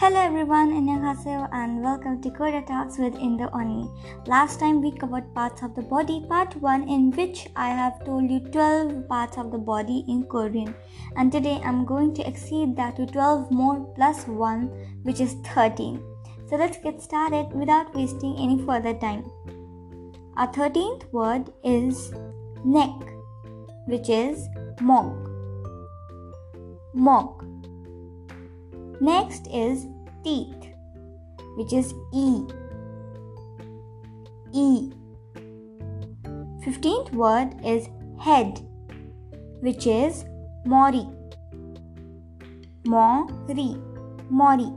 Hello everyone, annyeonghaseyo and welcome to Korea Talks with Indo Unnie. Last time we covered parts of the body, part 1 in which I have told you 12 parts of the body in Korean. And today I'm going to exceed that to 12 more plus 1 which is 13. So let's get started without wasting any further time. Our 13th word is neck which is mok. Mok Next is teeth, which is E. E. Fifteenth word is head, which is Mori. Mori. Mori.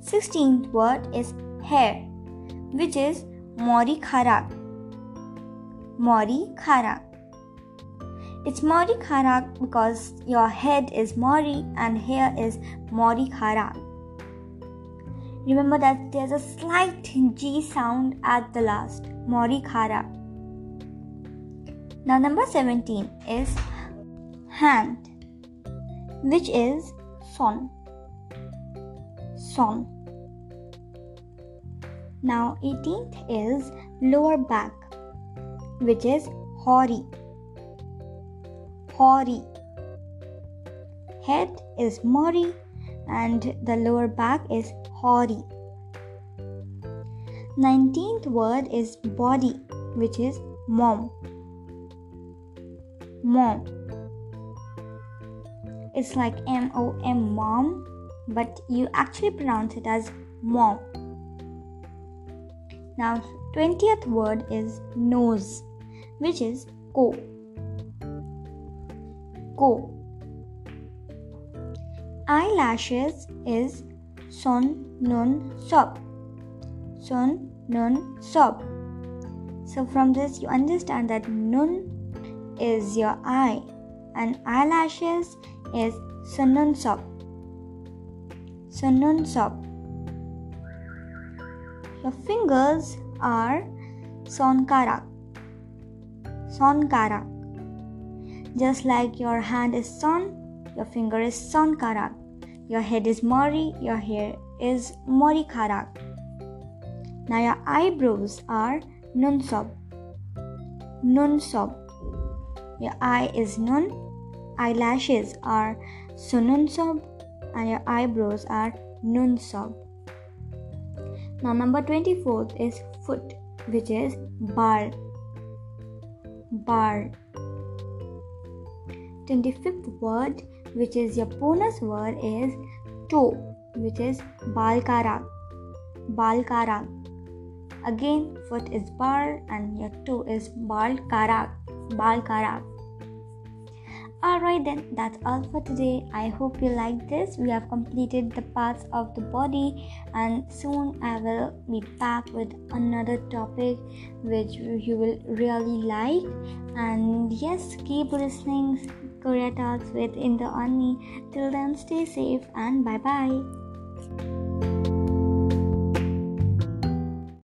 Sixteenth word is hair, which is Mori Kharak. Mori Kharak. It's Mori Kharak because your head is Mori and hair is Mori Kharak. Remember that there's a slight G sound at the last. Mori Kharak. Now number 17 is hand which is son. Son. Now 18th is lower back which is hori. Hori. Head is Mori and the lower back is Hori. 19th word is body, which is mom. Mom. It's like M O M mom, but you actually pronounce it as mom. Now, 20th word is nose, which is ko go. Eyelashes is son nun sob. Son nun sob. So from this you understand that nun is your eye and eyelashes is sunun sob. Sunun sob. Your fingers are sonkarak. Sonkarak. Just like your hand is son, your finger is son karak. Your head is mori, your hair is mori karak. Now your eyebrows are nun sob. Nun sob. Your eye is nun. Eyelashes are sunun sob and your eyebrows are nun sob. Now number 24th is foot which is bar. Bar. 25th word which is your bonus word is toe which is balkarak balkarak again foot is bar and your toe is balkarak balkarak Alright, then that's all for today. I hope you like this. We have completed the parts of the body, and soon I will be back with another topic which you will really like. And yes, keep listening. Korea Talks with Indo Unnie. Till then, stay safe and bye bye.